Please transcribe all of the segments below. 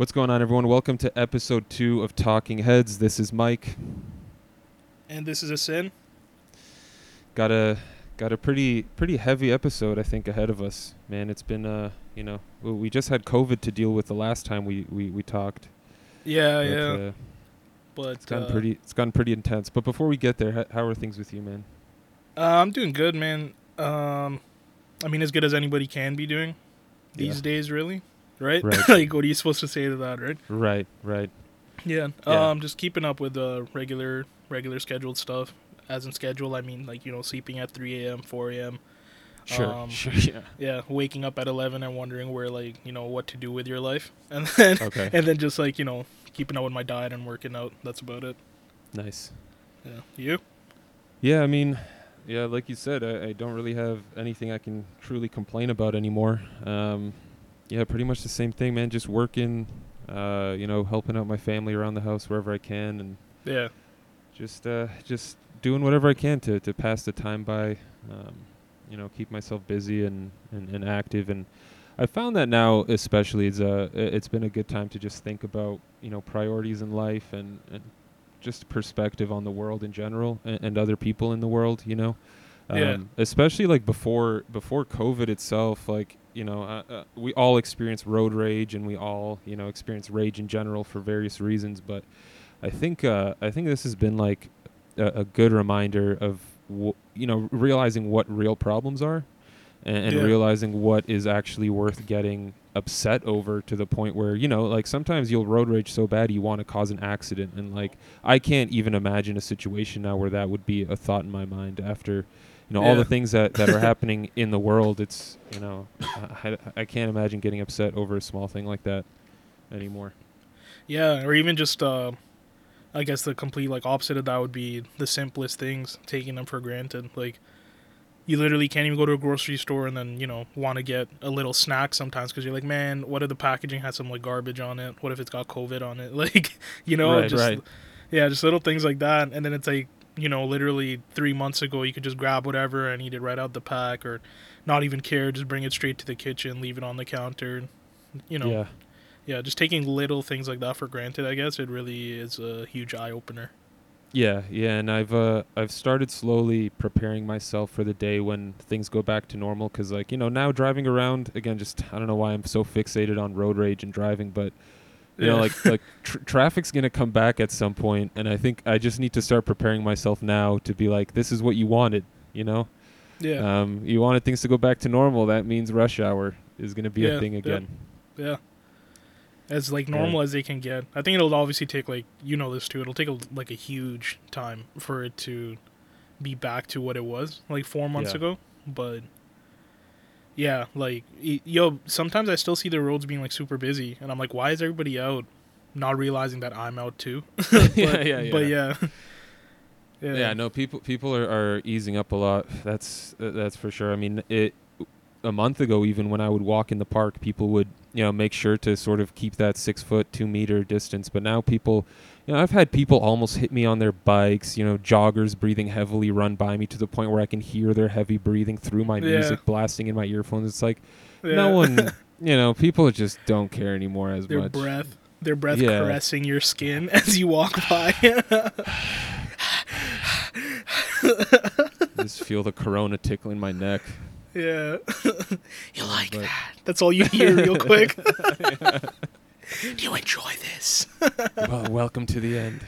What's going on, everyone? Welcome to episode two of Talking Heads. This is Mike. And this is a sin. Got a got a pretty pretty heavy episode, I think, ahead of us. Man, it's been uh, you know, we just had COVID to deal with the last time we we, we talked. Yeah, but, yeah. Uh, but it's gotten uh, pretty it's gotten pretty intense. But before we get there, how, how are things with you, man? Uh, I'm doing good, man. Um, I mean, as good as anybody can be doing these Yeah. days, really. Right? Right. like, what are you supposed to say to that, right? Right, right. Yeah. Yeah. Um, just keeping up with uh, regular, regular scheduled stuff. As in schedule, I mean, like you know, sleeping at 3 a.m., 4 a.m. Sure, Um, sure, yeah. Yeah, waking up at 11 and wondering where, like, you know, what to do with your life, and then, Okay, and then just like you know, keeping up with my diet and working out. That's about it. nice. Yeah. You? Yeah, I mean, yeah, like you said, I, I don't really have anything I can truly complain about anymore. Um, yeah, pretty much the same thing, man. Just working, uh, you know, helping out my family around the house wherever I can, and Yeah. just uh, just doing whatever I can to, to pass the time by. Um, you know, keep myself busy and, and, and active. And I found that now, especially, it's uh, i- it's been a good time to just think about you know priorities in life and, and just perspective on the world in general and, and other people in the world. You know, Yeah. um, especially like before before COVID itself, like you know, uh, uh, we all experience road rage and we all you know experience rage in general for various reasons. But I think uh, I think this has been like a, a good reminder of w- you know realizing what real problems are and, and Yeah. realizing what is actually worth getting upset over to the point where you know like sometimes you'll road rage so bad you want to cause an accident and like I can't even imagine a situation now where that would be a thought in my mind after you know all the things that, that are happening in the world it's you know I, I can't imagine getting upset over a small thing like that anymore Yeah, or even just uh I guess the complete like opposite of that would be the simplest things, taking them for granted. Like you literally can't even go to a grocery store and then, you know, want to get a little snack sometimes cuz you're like, "Man, what if the packaging has some like garbage on it? What if it's got covid on it?" Like, you know, Right, just right. yeah, just little things like that and then it's like, you know, literally 3 months ago you could just grab whatever and eat it right out the pack or not even care, just bring it straight to the kitchen, leave it on the counter. You know, yeah yeah, just taking little things like that for granted, I guess it really is a huge eye opener. Yeah, yeah, and I've uh I've started slowly preparing myself for the day when things go back to normal cuz like, you know, now driving around again just I don't know why I'm so fixated on road rage and driving, but you know, like like tr- traffic's going to come back at some point and I think I just need to start preparing myself now to be like this is what you wanted, you know? Yeah, Um you wanted things to go back to normal, that means rush hour is going to be Yeah, a thing again. yeah. yeah. As like Yeah. normal as they can get. I think it'll obviously take like you know this too. It'll take a, like a huge time for it to be back to what it was like four months Yeah. ago. But yeah, like yo, sometimes I still see the roads being like super busy, and I'm like, why is everybody out? Not realizing that I'm out too. but, yeah, yeah, yeah. But yeah. yeah. Yeah, no, people people are, are easing up a lot. That's uh, that's for sure. I mean, it a month ago, even when I would walk in the park, people would you know make sure to sort of keep that six foot two meter distance. But now people, you know, I've had people almost hit me on their bikes. You know, joggers breathing heavily run by me to the point where I can hear their heavy breathing through my Yeah. music blasting in my earphones. It's like Yeah. no one, you know, people just don't care anymore as their much. breath their breath Yeah. caressing your skin as you walk by just feel the corona tickling my neck. yeah you like But- that that's all you hear real quick do you enjoy this well, welcome to the end.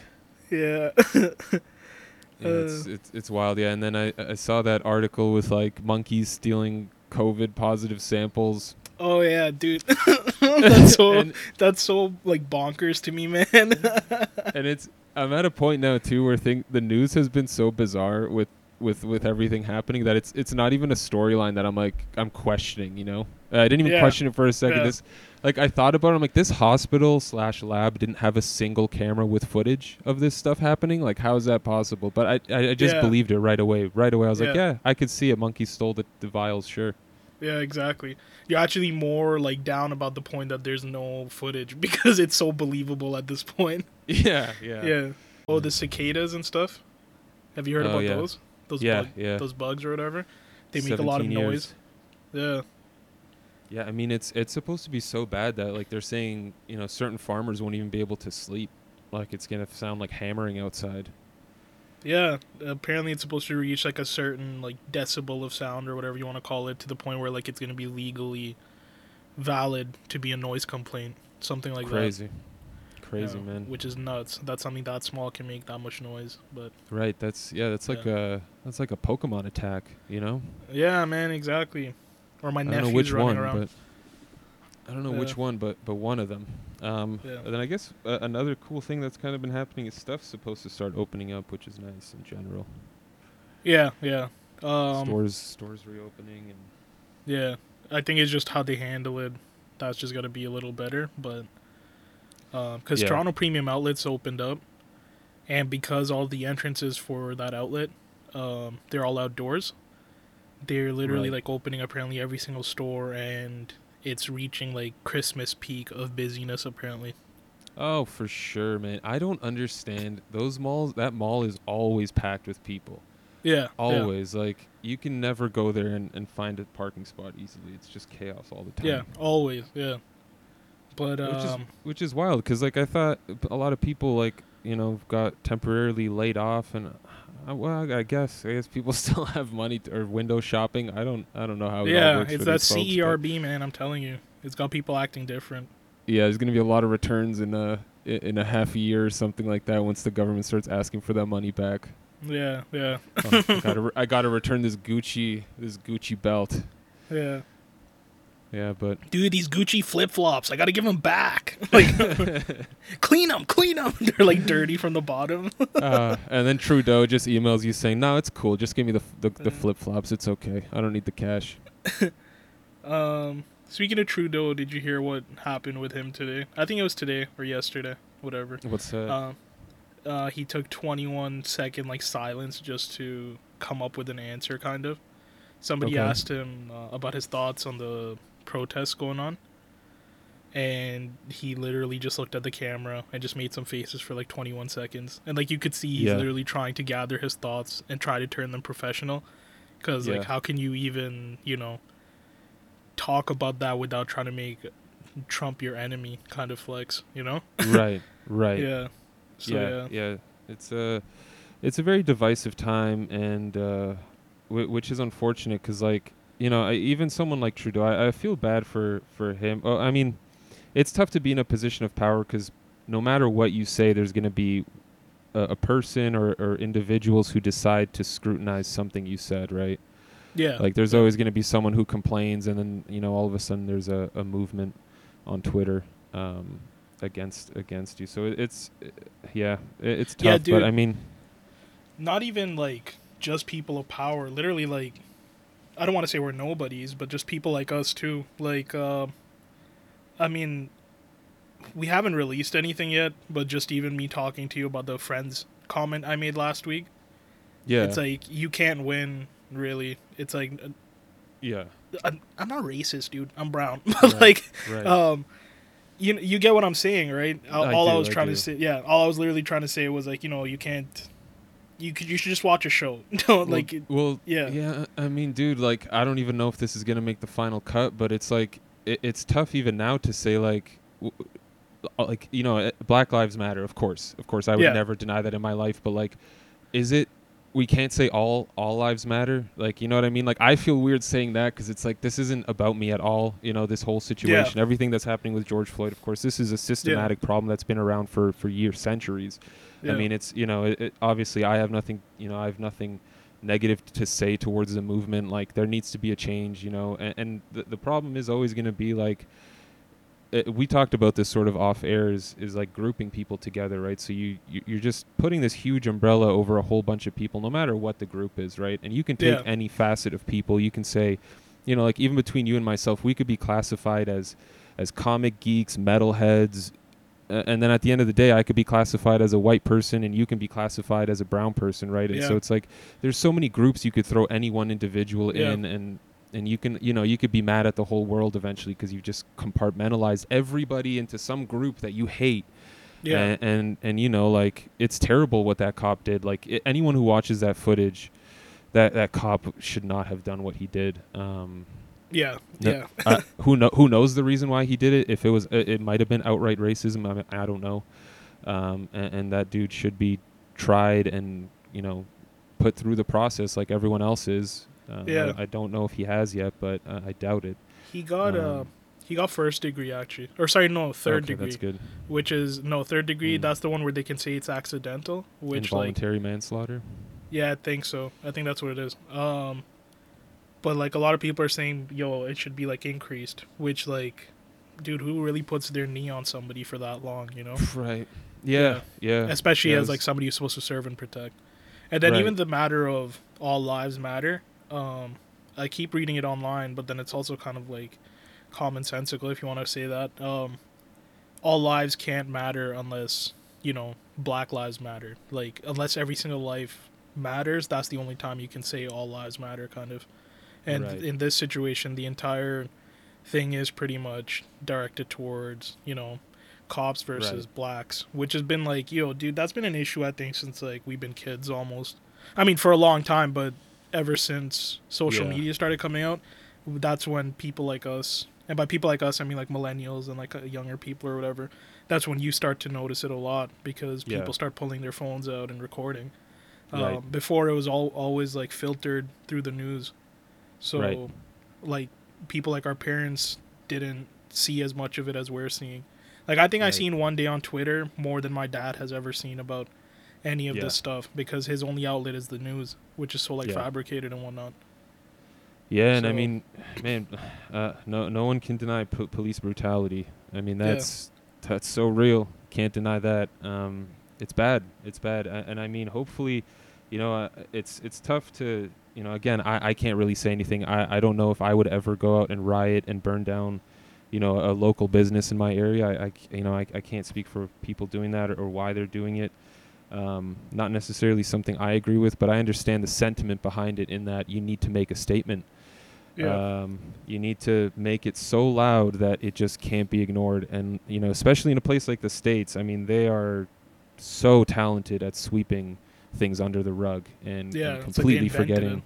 yeah Yeah, it's, it's it's wild. Yeah, and then I I saw that article with like monkeys stealing COVID positive samples. oh yeah dude that's so and, that's so like bonkers to me man and it's I'm at a point now too where think the news has been so bizarre with with with everything happening that it's it's not even a storyline that I'm like I'm questioning. You know, Uh, I didn't even Yeah. question it for a second. Yeah. This like I thought about it. I'm like this hospital slash lab didn't have a single camera with footage of this stuff happening. Like how is that possible? But I I, I just Yeah. believed it right away. Right away I was like, Yeah. yeah, I could see it. Monkey stole the, the vials. Sure. yeah exactly you're actually more like down about the point that there's no footage because it's so believable at this point Yeah, yeah. yeah oh the cicadas and stuff have you heard Oh, about yeah. those those Yeah, bug, yeah. those bugs or whatever they make a lot of 17 noise years. yeah Yeah, I mean it's it's supposed to be so bad that like they're saying you know certain farmers won't even be able to sleep, like it's gonna sound like hammering outside. Yeah, apparently it's supposed to reach like a certain like decibel of sound or whatever you want to call it to the point where like it's gonna be legally valid to be a noise complaint, something like Crazy, that. crazy Yeah, man. Which is nuts. That something that small can make that much noise. But Right, that's yeah, that's like a that's like a Pokemon attack, you know. yeah, man, exactly. Or my I don't know nephew's which running one, around. but I don't know Yeah. which one, but but one of them. Um, Yeah. And then I guess uh, another cool thing that's kind of been happening is stuff's supposed to start opening up, which is nice in general. Yeah, yeah. Um, stores stores reopening and Yeah, I think it's just how they handle it. That's just gonna be a little better, but because Yeah. Toronto Premium Outlets opened up, and because all the entrances for that outlet, um, they're all outdoors. They're literally Right. like opening apparently every single store, and it's reaching like Christmas peak of busyness apparently. oh for sure, man. I don't understand those malls. That mall is always packed with people. Yeah, yeah. Always, like you can never go there and, and find a parking spot easily. It's just chaos all the time. Yeah, always. Yeah, but which is um, which is wild because like I thought a lot of people like you know got temporarily laid off and uh, well I guess I guess people still have money to, or window shopping. I don't I don't know how. it yeah, it's that folks, CERB man. I'm telling you, it's got people acting different. Yeah, there's gonna be a lot of returns in a in a half a year or something like that once the government starts asking for that money back. Yeah, yeah, Oh, I gotta re- I gotta return this Gucci this Gucci belt. yeah. Yeah, but dude, these Gucci flip flops, I gotta give them back. Like, clean them, clean them. They're like dirty from the bottom. uh, and then Trudeau just emails you saying, "No, it's cool. Just give me the the, the flip flops. It's okay. I don't need the cash." um, speaking of Trudeau, did you hear what happened with him today? I think it was today or yesterday, whatever. What's that? Uh, uh, he took 21 second like silence just to come up with an answer, kind of. Somebody Okay. asked him uh, about his thoughts on the protests going on, and he literally just looked at the camera and just made some faces for like 21 seconds, and like you could see he's Yeah. literally trying to gather his thoughts and try to turn them professional, because like how can you even you know talk about that without trying to make Trump your enemy kind of flex, you know? right, right. Yeah. So, yeah, yeah. yeah. It's a, it's a very divisive time, and uh, w- which is unfortunate because, like, you know, I, even someone like Trudeau, I, I feel bad for for him. Oh, I mean, it's tough to be in a position of power because no matter what you say, there's going to be a, a person or, or individuals who decide to scrutinize something you said, right? Yeah. Like, there's always going to be someone who complains, and then you know, all of a sudden, there's a, a movement on Twitter. Um, against against you so it, it's uh, yeah it, it's tough Yeah, but dude. i mean not even like just people of power literally like i don't want to say we're nobodies but just people like us too like uh, i mean we haven't released anything yet but just even me talking to you about the friends comment i made last week yeah. it's like you can't win really. It's like yeah. I'm, I'm not racist dude. I'm brown. But Right, like right. um you you get what i'm saying right? All, I all i was I trying do. to say yeah all i was literally trying to say was like you know you can't you could you should just watch a show. Well, like it- well yeah. yeah i mean dude like i don't even know if this is gonna make the final cut but it's like it, it's tough even now to say like w- uh, like you know uh, black lives matter of course. Of course i would Yeah. never deny that in my life but like is it we can't say all all lives matter? Like you know what i mean? Like i feel weird saying that because it's like this isn't about me at all you know this whole situation. Everything that's happening with george floyd of course this is a systematic problem that's been around for for years centuries yeah. I mean, it's you know, it, it, obviously I have nothing, you know, I have nothing negative to say towards the movement. Like there needs to be a change, you know, and, and the the problem is always going to be like. uh we talked about this sort of off air is, is like grouping people together right so you, you you're just putting this huge umbrella over a whole bunch of people no matter what the group is right and you can take Yeah. any facet of people you can say you know like even between you and myself we could be classified as as comic geeks metalheads uh, and then at the end of the day i could be classified as a white person and you can be classified as a brown person right? And so it's like there's so many groups you could throw any one individual Yeah. in and and you can you know you could be mad at the whole world eventually because you just compartmentalized everybody into some group that you hate. Yeah. And, and and you know like it's terrible what that cop did. Like i anyone who watches that footage that that cop should not have done what he did. Um Yeah, yeah, uh, who know who knows the reason why he did it? If it was, it, it might have been outright racism. I, mean, I don't know. Um, and, and that dude should be tried and you know put through the process like everyone else is. Um, Yeah. I, I don't know if he has yet, but uh, I doubt it. he got uh, Um, he got first degree actually, or sorry, no, third Okay, degree, That's good. which is no third degree. Mm. that's the one where they can say it's accidental, which like Involuntary manslaughter. Yeah, I think so. I think that's what it is. Um, but like a lot of people are saying, yo, it should be like increased. Which like, dude, who really puts their knee on somebody for that long? You know, Right. Yeah. Yeah. especially Yeah, as like somebody who's supposed to serve and protect. And then Right. even the matter of all lives matter. Um, I keep reading it online, but then it's also kind of like commonsensical if you want to say that. Um, all lives can't matter unless you know Black lives matter. Like unless every single life matters, that's the only time you can say all lives matter, kind of. And Right. in this situation, the entire thing is pretty much directed towards you know cops versus blacks, which has been like, yo, dude, that's been an issue I think since like we've been kids almost. I mean, for a long time, but ever since social Yeah. media started coming out, that's when people like us, and by people like us, I mean like millennials and like uh, younger people or whatever. That's when you start to notice it a lot because Yeah. people start pulling their phones out and recording. Um, Before it was all always like filtered through the news, so Right. like people like our parents didn't see as much of it as we're seeing. Like I think I Right. seen one day on Twitter more than my dad has ever seen about any of Yeah. this stuff because his only outlet is the news, which is so like Yeah. fabricated and whatnot. Yeah, and I mean, man, uh, no no one can deny po- police brutality. I mean, Yeah. that's that's so real. Can't deny that. Um, it's bad. It's bad. A- And I mean, hopefully, you know, uh, it's it's tough to, you know, again, I, I can't really say anything. I, I don't know if I would ever go out and riot and burn down, you know, a local business in my area. I, I you know, I, I can't speak for people doing that or, or why they're doing it. Um, not necessarily something I agree with, but I understand the sentiment behind it in that you need to make a statement. Yeah. Um, you need to make it so loud that it just can't be ignored. And, you know, especially in a place like the States, I mean, they are so talented at sweeping things under the rug and, yeah, and it's like completely forgetting. it.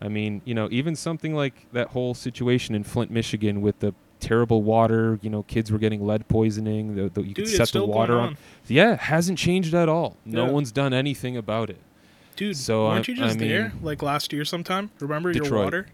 I mean, you know, even something like that whole situation in Flint, Michigan with the terrible water, you know, kids were getting lead poisoning, the, the, you Dude, could set the water on. on. Yeah, hasn't changed at all. No Yeah. one's done anything about it. Dude, So, weren't I- you just I there like last year sometime? Remember your water?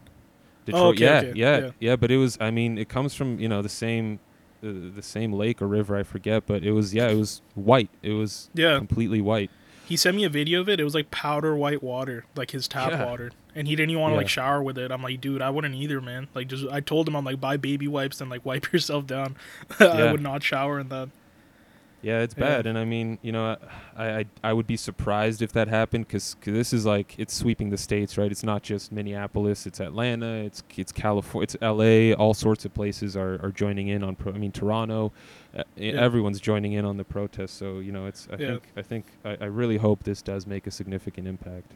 Detroit, Oh, okay, yeah, okay, yeah, yeah. yeah, But it was, I mean, it comes from you know the same, uh, the same lake or river, I forget. But it was, yeah, it was white. It was Yeah. completely white. He sent me a video of it. It was like powder white water, like his tap Yeah. water, and he didn't even want to like shower with it. I'm like, dude, I wouldn't either, man. Like, just I told him I'm like, buy baby wipes and like wipe yourself down. I would not shower in that. Yeah, it's Yeah. bad. And I mean, you know, I, I, I would be surprised if that happened because this is like it's sweeping the states, right? It's not just Minneapolis. It's Atlanta. It's it's California. It's L.A. All sorts of places are, are joining in on. Pro- I mean, Toronto. Yeah. Everyone's joining in on the protest. So you know, it's. I Yeah. think. I think. I, I really hope this does make a significant impact.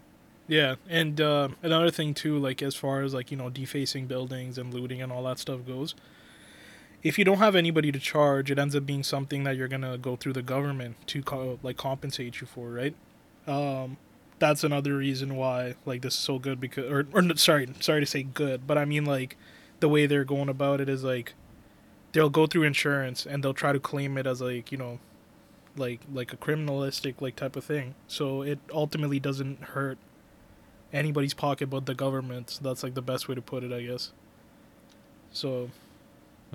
Yeah, and uh, another thing too, like as far as like you know defacing buildings and looting and all that stuff goes, if you don't have anybody to charge, it ends up being something that you're gonna go through the government to co- like compensate you for, right? Um, that's another reason why like this is so good because, or or sorry, sorry to say good, but I mean like the way they're going about it is like they'll go through insurance and they'll try to claim it as like you know like like a criminalistic like type of thing so it ultimately doesn't hurt anybody's pocket but the government. That's like the best way to put it, I guess. So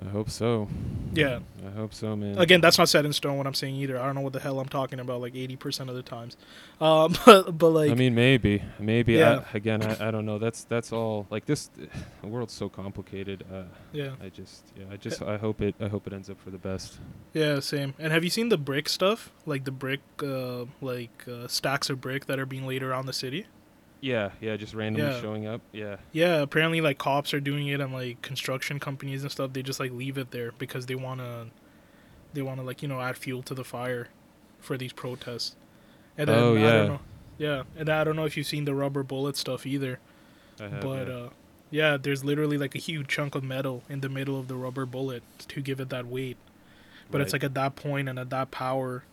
I hope so. yeah, I hope so, man. again, that's not set in stone. What I'm saying either. I don't know what the hell I'm talking about. Like 80 percent of the times, um, but but like I mean, maybe, maybe. Yeah. I, again, I, I don't know. That's that's all. Like this, the world's so complicated. Uh, yeah, I just, yeah, I just, I hope it, I hope it ends up for the best. yeah, same. And have you seen the brick stuff? Like the brick, uh, like uh, stacks of brick that are being laid around the city. Yeah, yeah, just randomly Yeah. showing up. Yeah, Yeah, apparently like cops are doing it and like construction companies and stuff. They just like leave it there because they wanna, they wanna like you know add fuel to the fire, for these protests. And then Oh, I yeah. don't know, yeah, and I don't know if you've seen the rubber bullet stuff either. I have. but yeah. uh, yeah, there's literally like a huge chunk of metal in the middle of the rubber bullet to give it that weight. But it's like at that point and at that power,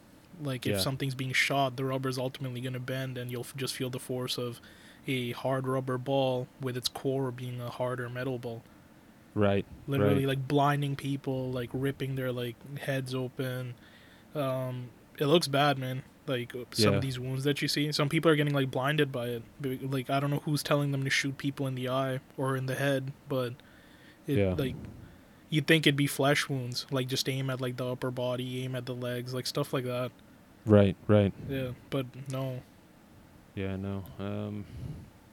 like if Yeah. something's being shot, the rubber's ultimately gonna bend, and you'll f- just feel the force of a hard rubber ball with its core being a harder metal ball. Right. literally Right. like blinding people, like ripping their like heads open. Um, it looks bad, man. Like some Yeah. of these wounds that you see, some people are getting like blinded by it. Like I don't know who's telling them to shoot people in the eye or in the head, but it Yeah. like you'd think it'd be flesh wounds, like just aim at like the upper body, aim at the legs, like stuff like that. Right. Right. Yeah, but no. Yeah. No. Um,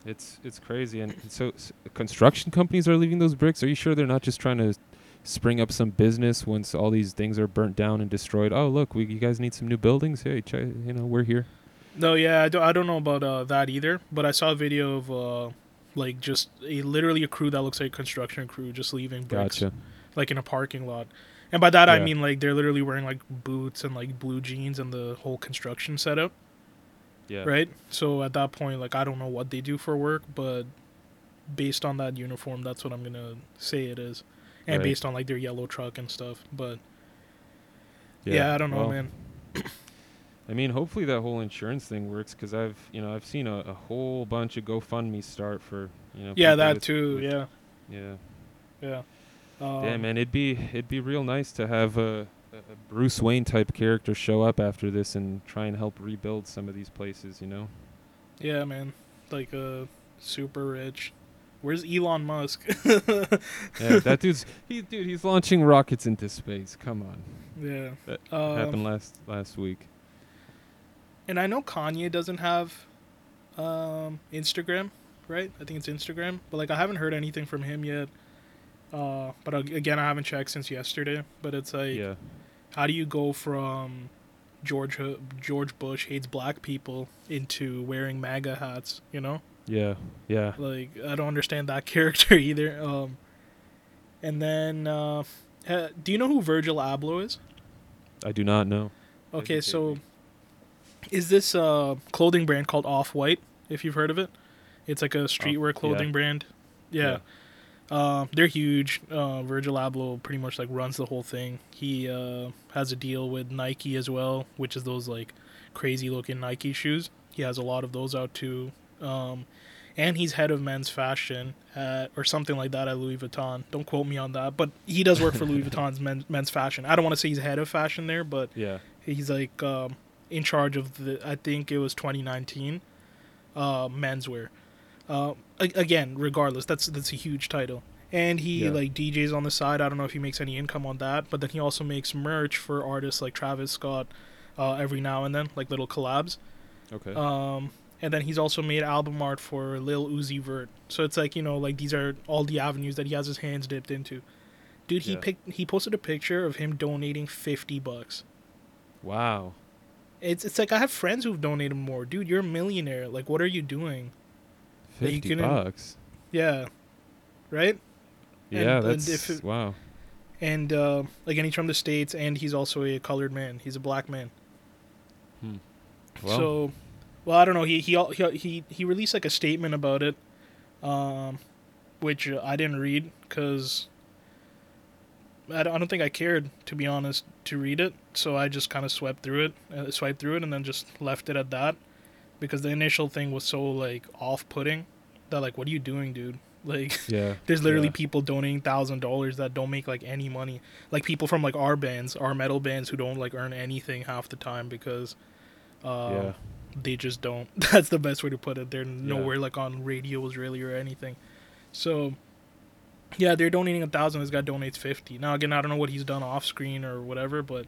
it's it's crazy, and so s- construction companies are leaving those bricks. Are you sure they're not just trying to spring up some business once all these things are burnt down and destroyed? Oh, look, we you guys need some new buildings. Hey, ch- you know, we're here. No, yeah, I don't, I don't know about uh, that either. But I saw a video of uh, like just a literally a crew that looks like a construction crew just leaving bricks, Gotcha. like in a parking lot. And by that I mean like they're literally wearing like boots and like blue jeans and the whole construction setup, Yeah. right? So at that point, like I don't know what they do for work, but based on that uniform, that's what I'm gonna say it is, and Right. based on like their yellow truck and stuff. But yeah, I don't know, well, man. I mean, hopefully that whole insurance thing works because I've, you know, I've seen a, a whole bunch of GoFundMe start for, you know. Yeah, that with- too. with- Yeah, Yeah. yeah. Um, yeah, man, it'd be it'd be real nice to have a Bruce Wayne type character show up after this and try and help rebuild some of these places. You know. Yeah, man. Like uh super rich. Where's Elon Musk? Yeah, that dude's he dude. He's launching rockets into space. Come on, yeah. That Um, happened last last week. and I know Kanye doesn't have um Instagram, right? I think it's Instagram, but like I haven't heard anything from him yet. Uh but again, I haven't checked since yesterday, but it's like Yeah. How do you go from George George Bush hates black people into wearing MAGA hats, you know? Yeah. Yeah. Like I don't understand that character either. Um, and then uh, uh, do you know who Virgil Abloh is? I do not know. Okay, so is this a clothing brand called Off White? If you've heard of it, it's like a streetwear yeah. clothing brand. Yeah. Um, they're huge. Uh, Virgil Abloh pretty much like runs the whole thing. He uh, has a deal with Nike as well, which is those like crazy looking Nike shoes. He has a lot of those out too. Um, and he's head of men's fashion at, or something like that at Louis Vuitton. Don't quote me on that, but he does work for Louis Vuitton's men, men's fashion. I don't want to say he's head of fashion there, but Yeah. he's like um, in charge of the. I think it was 2019 uh, menswear. Uh, again, regardless, that's that's a huge title. And he Yeah. like DJs on the side. I don't know if he makes any income on that, but then he also makes merch for artists like Travis Scott uh, every now and then, like little collabs. Okay. Um, and then he's also made album art for Lil Uzi Vert. So it's like you know, like these are all the avenues that he has his hands dipped into. Dude, he Yeah. picked. He posted a picture of him donating fifty bucks. wow. It's it's like I have friends who've donated more. Dude, you're a millionaire. Like, what are you doing? Fifty uh, bucks. Yeah, right. Yeah, and that's if it- wow. And uh, again, he's from the states, and he's also a colored man. He's a black man. Well, so, well, I don't know. He he he he, he released like a statement about it, um, which uh, I didn't read because I don't, I don't think I cared to be honest to read it. So I just kind of swept through it, uh, swiped through it, and then just left it at that because the initial thing was so like off-putting that like, what are you doing, dude? Like. yeah. There's literally yeah. people donating thousand dollars that don't make like any money. Like people from like our bands, our metal bands, who don't like earn anything half the time because, uh, Yeah. they just don't. That's the best way to put it. They're nowhere like on radios really or anything. So, yeah, they're donating a thousand. This guy donates fifty. Now again, I don't know what he's done off screen or whatever, but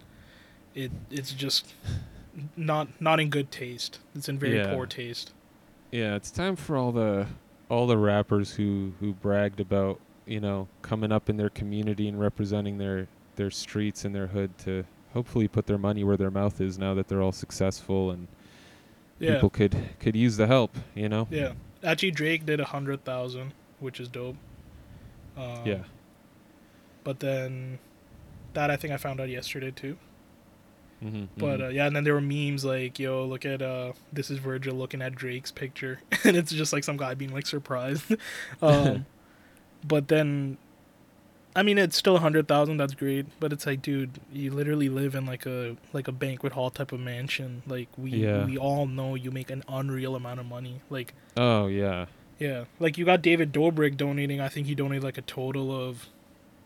it it's just not not in good taste. It's in very Yeah. poor taste. Yeah, it's time for all the all the rappers who who bragged about you know coming up in their community and representing their their streets and their hood to hopefully put their money where their mouth is now that they're all successful and Yeah. people could could use the help. You know. Yeah, actually, Drake did a hundred thousand, which is dope. Um, Yeah. But then, that I think I found out yesterday too. Mm-hmm, But uh, yeah, and then there were memes like, "Yo, look at uh, this is Virgil looking at Drake's picture," and it's just like some guy being like surprised. um, but then, I mean, it's still a hundred thousand. That's great, but it's like, dude, you literally live in like a like a banquet hall type of mansion. Like we Yeah. we all know you make an unreal amount of money. Like oh yeah. yeah, like you got David Dobrik donating. I think he donated like a total of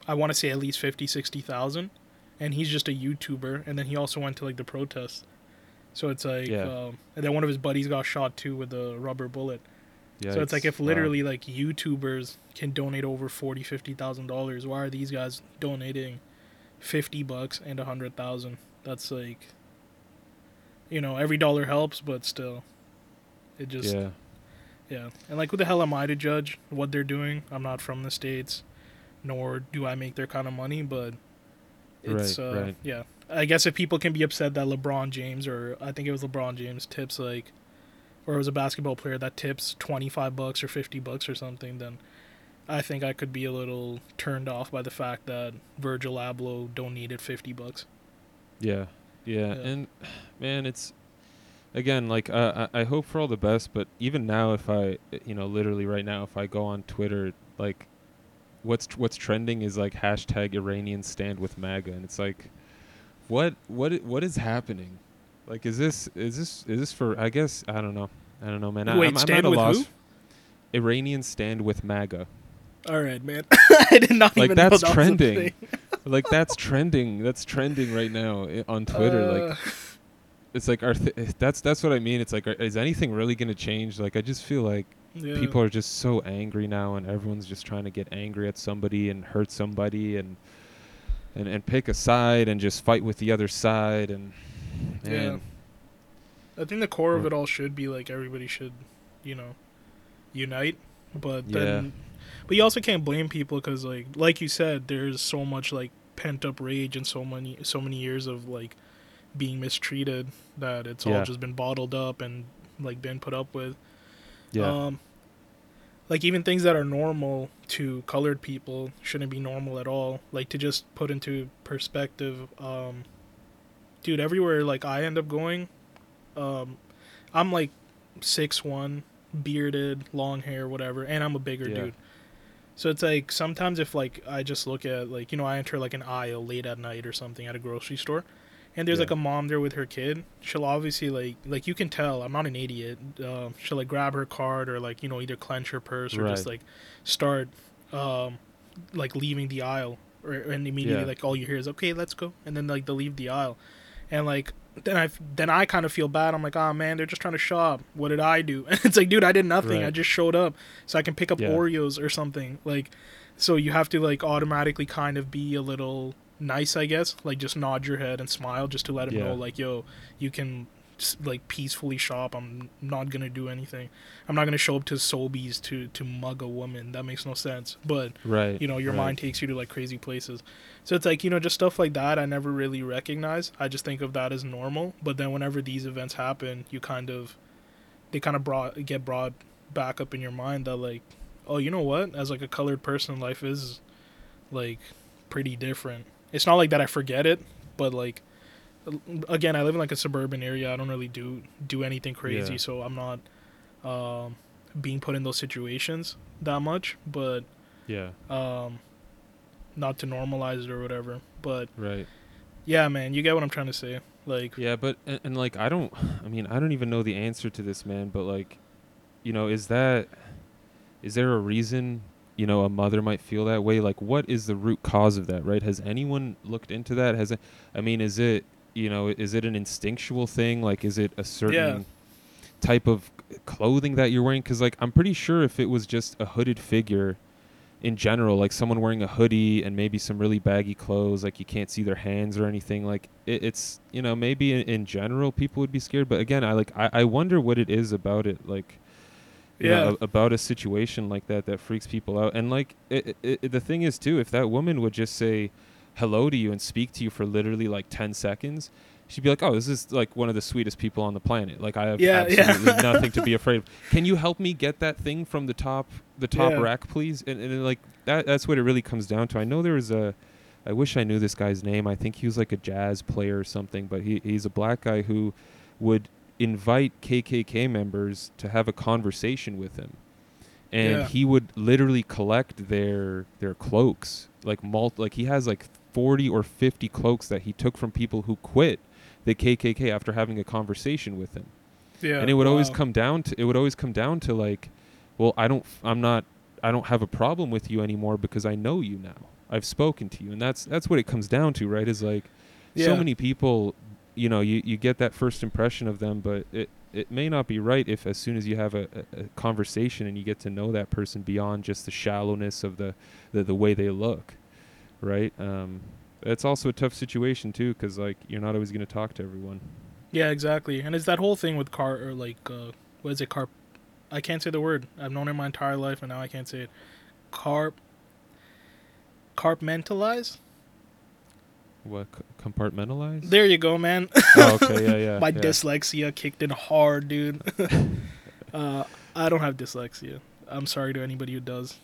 I want to say at least 50, 60,000 and he's just a YouTuber and then he also went to like the protests. So it's like Yeah. um, and then one of his buddies got shot too with a rubber bullet. Yeah, So it's like Yikes. if Wow. literally like YouTubers can donate over forty, fifty thousand dollars, why are these guys donating fifty bucks and a hundred thousand? That's like, you know, every dollar helps, but still, it just yeah. yeah, And like, who the hell am I to judge what they're doing? I'm not from the states, nor do I make their kind of money, but it's Right, uh, right. yeah. I guess if people can be upset that LeBron James or I think it was LeBron James tips like or it was a basketball player that tips 25 bucks or 50 bucks or something then I think I could be a little turned off by the fact that Virgil Abloh donated 50 bucks. yeah, yeah, Yeah. and man, it's again like uh, I I hope for all the best, but even now, if I you know literally right now, if I go on Twitter, like what's what's trending is like hashtag Iranian stand with MAGA, and it's like, what what what is happening? Like, is this is this is this for? I guess I don't know. I don't know, man. I, Wait, I'm, I'm stand with loss. who? Iranian stand with MAGA. All right, man. I did not Like even know that's that was a trending. like that's trending. That's trending right now i- on Twitter. like Uh, it's like are th- that's that's what I mean. It's like are, is anything really going to change? Like I just feel like yeah. people are just so angry now, and everyone's just trying to get angry at somebody and hurt somebody and and and pick a side and just fight with the other side and man, I think the core of it all should be like everybody should, you know, unite. But Yeah. but you also can't blame people because like like you said, there's so much like pent up rage and so many so many years of like being mistreated that it's Yeah. all just been bottled up and like been put up with. Yeah, Um, like even things that are normal to colored people shouldn't be normal at all. Like to just put into perspective, um, dude, everywhere like I end up going, um, I'm like six one, bearded, long hair, whatever, and I'm a bigger Yeah. dude. So it's like sometimes if like I just look at like you know I enter like an aisle late at night or something at a grocery store, and there's Yeah. like a mom there with her kid. She'll obviously like like you can tell I'm not an idiot. Um, she'll like grab her card or like you know either clench her purse or just like start um like leaving the aisle or and immediately Yeah. like all you hear is okay let's go and then like they'll leave the aisle and like then I then I kind of feel bad. I'm like, oh man, they're just trying to shop. What did I do? And it's like, dude, I did nothing. I just showed up so I can pick up Yeah. Oreos or something. Like, so you have to like automatically kind of be a little nice, I guess. Like just nod your head and smile just to let him Yeah. know, like, yo, you can like peacefully shop. I'm not gonna do anything. I'm not gonna show up to Sobeys to to mug a woman. That makes no sense. But right. you know your right. mind takes you to like crazy places so it's like you know just stuff like that i never really recognize i just think of that as normal but then whenever these events happen you kind of they kind of brought get brought back up in your mind that like oh you know what as like a colored person life is like pretty different it's not like that i forget it but like again i live in like a suburban area i don't really do do anything crazy Yeah. so i'm not um being put in those situations that much but Yeah. um not to normalize it or whatever but Right. yeah man you get what i'm trying to say like Yeah, but and, and like I don't I mean, I don't even know the answer to this, man, but like you know, is that is there a reason, you know, a mother might feel that way? Like what is the root cause of that, right? Has anyone looked into that? Has it I mean, is it, you know, is it an instinctual thing? Like is it a certain type of clothing that you're wearing cuz like I'm pretty sure if it was just a hooded figure in general, like someone wearing a hoodie and maybe some really baggy clothes, like you can't see their hands or anything. Like it, it's you know maybe in, in general people would be scared, but again, I like I, I wonder what it is about it, like know, Yeah. a- about a situation like that that freaks people out. And like it, it, the thing is too, if that woman would just say hello to you and speak to you for literally like ten seconds. She'd be like, "Oh, this is like one of the sweetest people on the planet. Like I have Yeah, yeah. absolutely nothing to be afraid of. Can you help me get that thing from the top, the top Yeah. rack, please?" And, and like that, that's what it really comes down to. I know there was a, I wish I knew this guy's name. I think he was like a jazz player or something, but he he's a black guy who would invite KKK members to have a conversation with him, and Yeah. he would literally collect their their cloaks, like mul- like he has like forty or fifty cloaks that he took from people who quit the KKK after having a conversation with him yeah and it would always come down to it would always come down to like well i don't i'm not i don't have a problem with you anymore because i know you now I've spoken to you, and that's that's what it comes down to, right? Is like Yeah. so many people, you know, you you get that first impression of them, but it it may not be right if as soon as you have a, a, a conversation and you get to know that person beyond just the shallowness of the the, the way they look, right? Um, it's also a tough situation too, because like you're not always going to talk to everyone. Yeah, exactly. And it's that whole thing with car or like uh what is it carp I can't say the word. I've known it my entire life and now I can't say it. Carp carpmentalize? What c- compartmentalize? There you go, man. oh, okay, yeah, yeah. my yeah. dyslexia kicked in hard, dude. uh I don't have dyslexia. I'm sorry to anybody who does.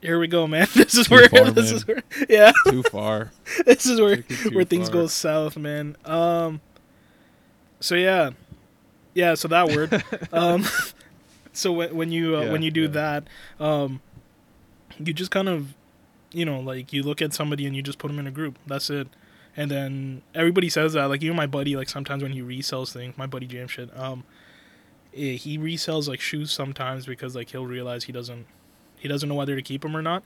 Here we go, man. This is Too where far, this man. is where yeah, Too far. this is where where things far. go south, man. Um, so yeah, yeah. So that word. um, so when when you uh, Yeah, when you do yeah. that, um, you just kind of, you know, like you look at somebody and you just put them in a group. That's it. And then everybody says that. Like even my buddy, like sometimes when he resells things, my buddy James shit. Um, eh, he resells like shoes sometimes because like he'll realize he doesn't he doesn't know whether to keep them or not.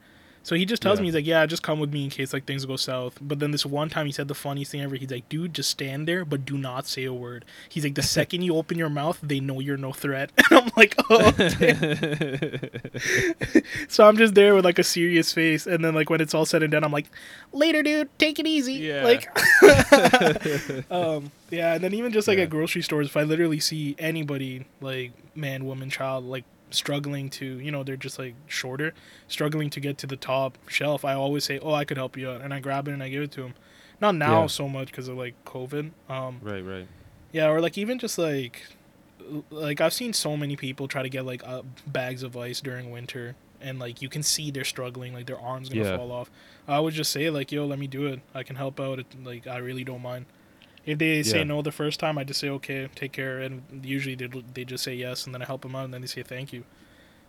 So he just tells Yeah. me he's like, yeah, just come with me in case like things go south. But then this one time he said the funniest thing ever. He's like, dude, just stand there, but do not say a word. He's like, the second you open your mouth, they know you're no threat. And I'm like, oh. damn." so I'm just there with like a serious face, and then like when it's all said and done, I'm like, later, dude, take it easy. Yeah. Like, um, yeah. And then even just like Yeah. at grocery stores, if I literally see anybody like man, woman, child, like struggling to, you know, they're just like shorter, struggling to get to the top shelf, I always say, "Oh, I could help you out," and I grab it and I give it to them. Not now Yeah. so much because of like COVID. Um, right, right. yeah, or like even just like, like I've seen so many people try to get like uh, bags of ice during winter, and like you can see they're struggling, like their arms gonna Yeah. fall off. I would just say like, "Yo, let me do it. I can help out. It, like I really don't mind." If they say Yeah. no the first time, I just say okay, take care, and usually they they just say yes, and then I help them out, and then they say thank you.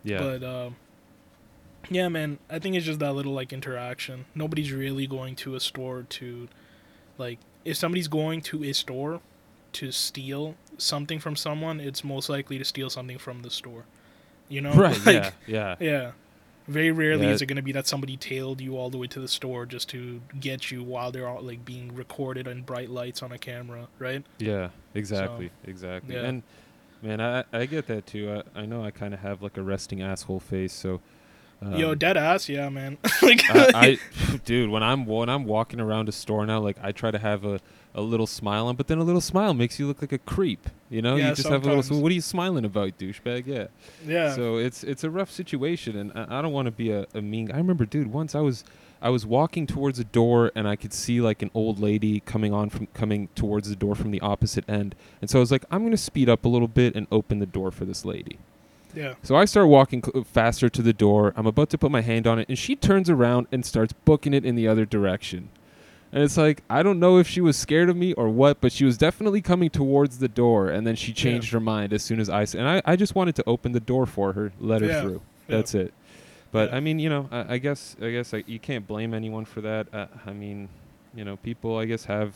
Yeah. But um, yeah, man, I think it's just that little like interaction. Nobody's really going to a store to, like, if somebody's going to a store to steal something from someone, it's most likely to steal something from the store. You know, right. Like, yeah. Yeah. yeah. Very rarely Yeah. is it going to be that somebody tailed you all the way to the store just to get you while they're all, like being recorded in bright lights on a camera, right? Yeah, exactly, exactly. yeah. And man, I I get that too. I, I know I kind of have like a resting asshole face, so. Um, Yo, dead ass, yeah, man. like, I, I, dude, when I'm when I'm walking around a store now, like I try to have a, a little smile on, but then a little smile makes you look like a creep. You know, Yeah, you just have a little. What are you smiling about, douchebag? Yeah. yeah, So it's it's a rough situation, and I, I don't want to be a, a mean. I remember, dude, once I was I was walking towards a door, and I could see like an old lady coming on from coming towards the door from the opposite end, and so I was like, I'm gonna speed up a little bit and open the door for this lady. yeah. So I start walking cl- faster to the door. I'm about to put my hand on it, and she turns around and starts booking it in the other direction. And it's like I don't know if she was scared of me or what, but she was definitely coming towards the door, and then she changed her mind as soon as I and I, I just wanted to open the door for her, let her Yeah, through. yeah. That's it. But Yeah. I mean, you know, I, I guess I guess I, you can't blame anyone for that. Uh, I mean, you know, people I guess have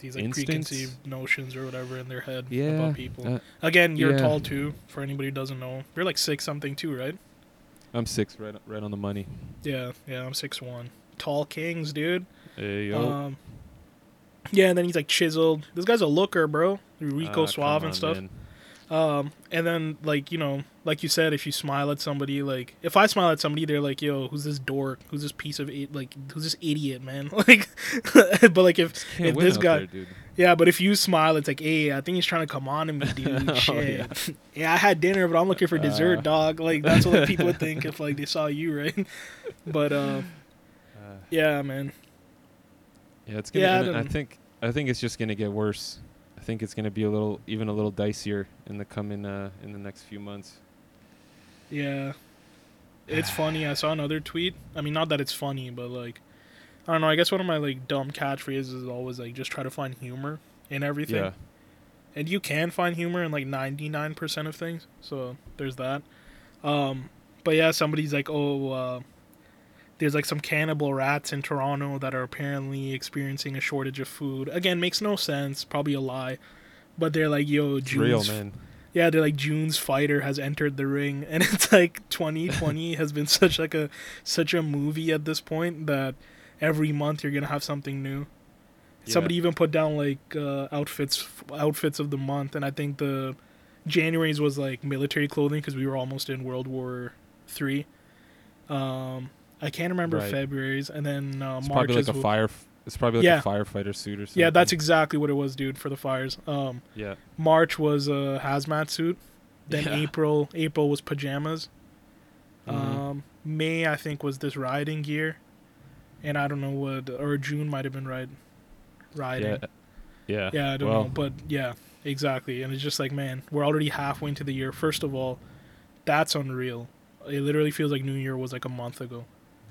these like instincts. preconceived notions or whatever in their head yeah. about people. uh, Again, you're yeah. tall too. For anybody who doesn't know, you're like six something too, right? I'm six, right right on the money. Yeah, yeah. I'm six one. Tall kings, dude. Hey, yo. Um, yeah, and then he's like chiseled. This guy's a looker, bro. Rico Ah, Suave and on, stuff. man. Um, and then like you know, like you said, if you smile at somebody, like if I smile at somebody, they're like, "Yo, who's this dork? Who's this piece of it? Like, who's this idiot, man?" Like, but like if if this guy, there, dude. Yeah, but if you smile, it's like, hey, I think he's trying to come on to me, dude. Oh, Shit. yeah. I had dinner, but I'm looking for dessert, Uh. dog. Like that's what people would think if like they saw you, right? But uh, Uh, yeah, man. Yeah, it's gonna. Yeah, I I, think I think it's just gonna get worse. I think it's gonna be a little, even a little dicier in the coming, uh, in the next few months. Yeah. It's funny. I saw another tweet. I mean, not that it's funny, but like, I don't know. I guess one of my like dumb catchphrases is always like just try to find humor in everything. Yeah, and you can find humor in like 99% of things so there's that um but yeah somebody's like oh uh there's like some cannibal rats in toronto that are apparently experiencing a shortage of food again makes no sense probably a lie but they're like yo June's real, man. yeah, they're like June's fighter has entered the ring, and it's like 2020 has been such like a such a movie at this point that every month you're gonna have something new. Somebody even put down like uh, outfits outfits of the month, and I think the January's was like military clothing because we were almost in World War Three. Um, I can't remember Right. February's, and then uh, It's March probably like a fire. It's probably like Yeah. a firefighter suit or something. Yeah, that's exactly what it was, dude, for the fires. Um, yeah. March was a hazmat suit. Then Yeah. April, April was pajamas. Mhm. Um, May I think was this riding gear, and I don't know what or June might have been ride, riding. yeah. Yeah. Yeah, I don't well, know, but yeah, exactly. And it's just like, man, we're already halfway into the year. First of all, that's unreal. It literally feels like New Year was like a month ago.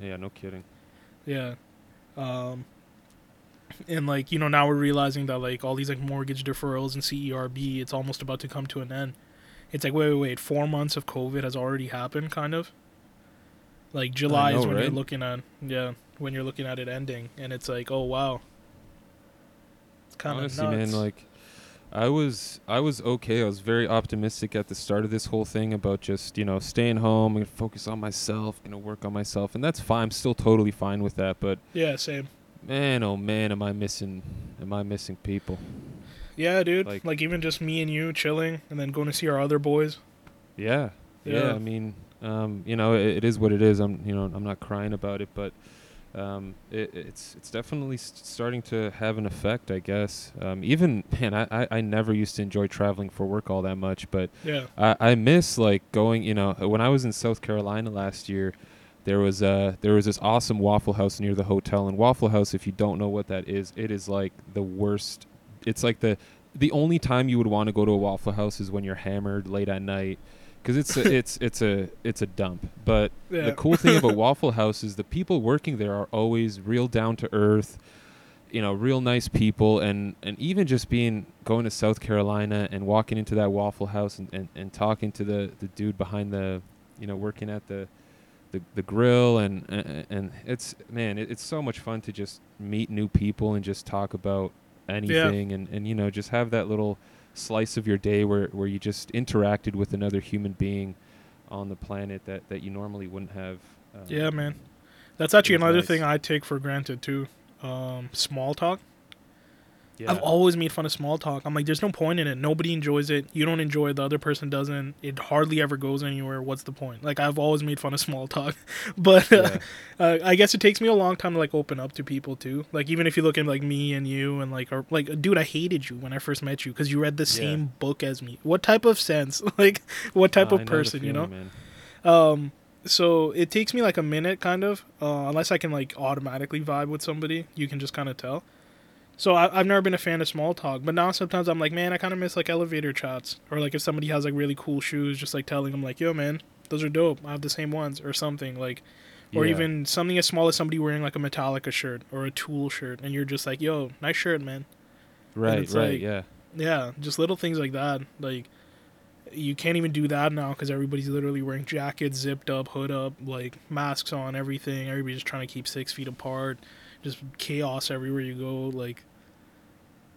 Yeah. No kidding. Yeah. Um and like, you know, now we're realizing that like all these like mortgage deferrals and CERB, it's almost about to come to an end. It's like, wait, wait, wait, 4 months of COVID has already happened kind of. Like July is know, when you're looking at yeah, when you're looking at it ending and it's like, oh wow. It's kind of Honestly, nuts. man, like I was I was okay. I was very optimistic at the start of this whole thing about just, you know, staying home and focus on myself, gonna work on myself, and that's fine. I'm still totally fine with that, but yeah, same. man, oh man, am I missing am I missing people? Yeah, dude. Like, Like- even just me and you chilling and then going to see our other boys. Yeah. Yeah, Yeah. I mean, um, you know, it, it is what it is. I'm, you know, I'm not crying about it, but um, it, it's it's definitely s starting to have an effect, I guess. Um, even man, I, I I never used to enjoy traveling for work all that much, but Yeah. I, I miss like going. You know, when I was in South Carolina last year, there was uh there was this awesome Waffle House near the hotel. And Waffle House, if you don't know what that is, it is like the worst. It's like the the only time you would want to go to a Waffle House is when you're hammered late at night, because it's a, it's it's a it's a dump. But Yeah. the cool thing about Waffle House is the people working there are always real down to earth, you know, real nice people, and and even just being going to South Carolina and walking into that Waffle House and, and, and talking to the the dude behind the, you know, working at the. The, the grill and and- and it's man it, it's so much fun to just meet new people and just talk about anything and, and you know just have that little slice of your day where, where you just interacted with another human being on the planet that, that you normally wouldn't have. Um, Yeah, man. That's actually another nice. thing I take for granted too. Um, small talk. Yeah. I've always made fun of small talk. I'm like, there's no point in it. Nobody enjoys it. You don't enjoy it. The other person doesn't. It hardly ever goes anywhere. What's the point? Like, I've always made fun of small talk. but yeah. uh, I guess it takes me a long time to like open up to people too. Like, even if you look at like me and you and like, or like, dude, I hated you when I first met you because you read the Yeah. same book as me. What type of sense? like, what type I of person? You know? man. Um, so it takes me like a minute, kind of, uh, unless I can like automatically vibe with somebody. You can just kind of tell. So I, I've never been a fan of small talk, but now sometimes I'm like, man, I kind of miss like elevator chats, or like if somebody has like really cool shoes, just like telling them like, yo, man, those are dope. I have the same ones, or something like, or Yeah. even something as small as somebody wearing like a Metallica shirt or a Tool shirt, and you're just like, yo, nice shirt, man. Right, right, like- yeah. Yeah, just little things like that. Like you can't even do that now because everybody's literally wearing jackets, zipped up, hood up, like masks on, everything. Everybody's just trying to keep six feet apart. Just chaos everywhere you go. Like,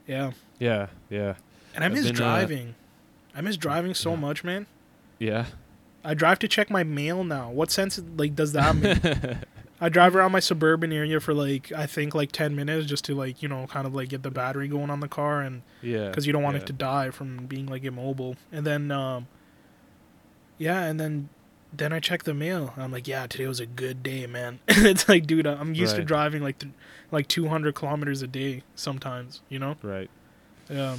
yeah. Yeah, yeah. And I I've miss been, uh, driving. I miss driving so Yeah. much, man. Yeah. I drive to check my mail now. What sense like does that make? I drive around my suburban area for like I think like ten minutes just to like you know kind of like get the battery going on the car and yeah. because you don't want yeah. it to die from being like immobile. And then, um, yeah, and then then I check the mail. I'm like, yeah, today was a good day, man. it's like, dude, I'm used to driving like th- like 200 kilometers a day sometimes, you know? Right. Yeah,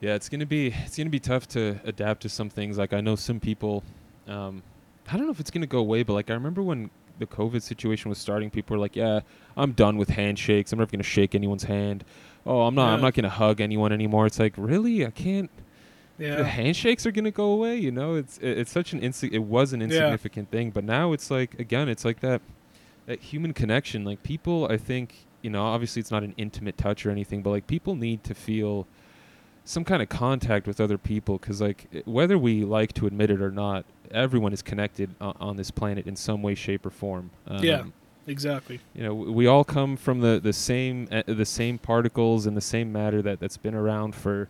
Yeah, it's gonna be it's gonna be tough to adapt to some things. Like I know some people, um, I don't know if it's gonna go away, but like I remember when the COVID situation was starting, people were like, "Yeah, I'm done with handshakes. I'm never gonna shake anyone's hand. Oh, I'm not. I'm not gonna hug anyone anymore." It's like, really? I can't. The yeah, handshakes are gonna go away. You know, it's it, it's such an insi- It was an Yeah. insignificant thing, but now it's like again, it's like that that human connection. Like people, I think you know, obviously it's not an intimate touch or anything, but like people need to feel some kind of contact with other people because like whether we like to admit it or not, everyone is connected o- on this planet in some way, shape, or form. Um, Yeah. exactly. you know w- we all come from the the same uh, the same particles and the same matter that that's been around for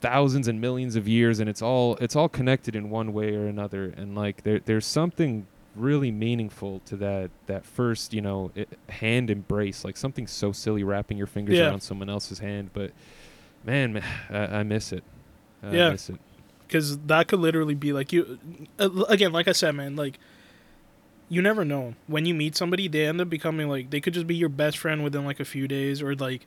thousands and millions of years and it's all it's all connected in one way or another and like there there's something really meaningful to that that first you know i hand embrace like something so silly wrapping your fingers Yeah. around someone else's hand but man, man I, I miss it I Yeah. miss it because that could literally be like you uh, again like i said man like you never know when you meet somebody they end up becoming like they could just be your best friend within like a few days or like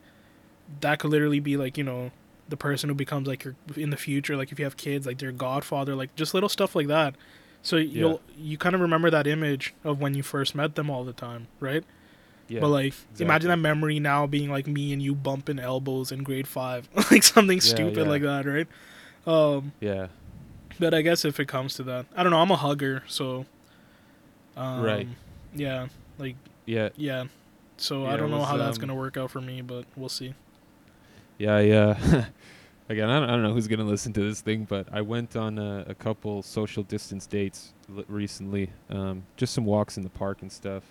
that could literally be like you know the person who becomes like your in the future like if you have kids like their godfather like just little stuff like that so you'll you kind of remember that image of when you first met them all the time right yeah but like imagine that memory now being like me and you bumping elbows in grade five like something Yeah, stupid yeah. like that right um yeah but I guess if it comes to that, I don't know. I'm a hugger, so um, Right. Yeah, like yeah yeah. So Yeah, I don't know how that's um, gonna work out for me, but we'll see. Yeah, yeah. Again, I don't, I don't know who's gonna listen to this thing, but I went on a, a couple social distance dates l- recently. Um, just some walks in the park and stuff.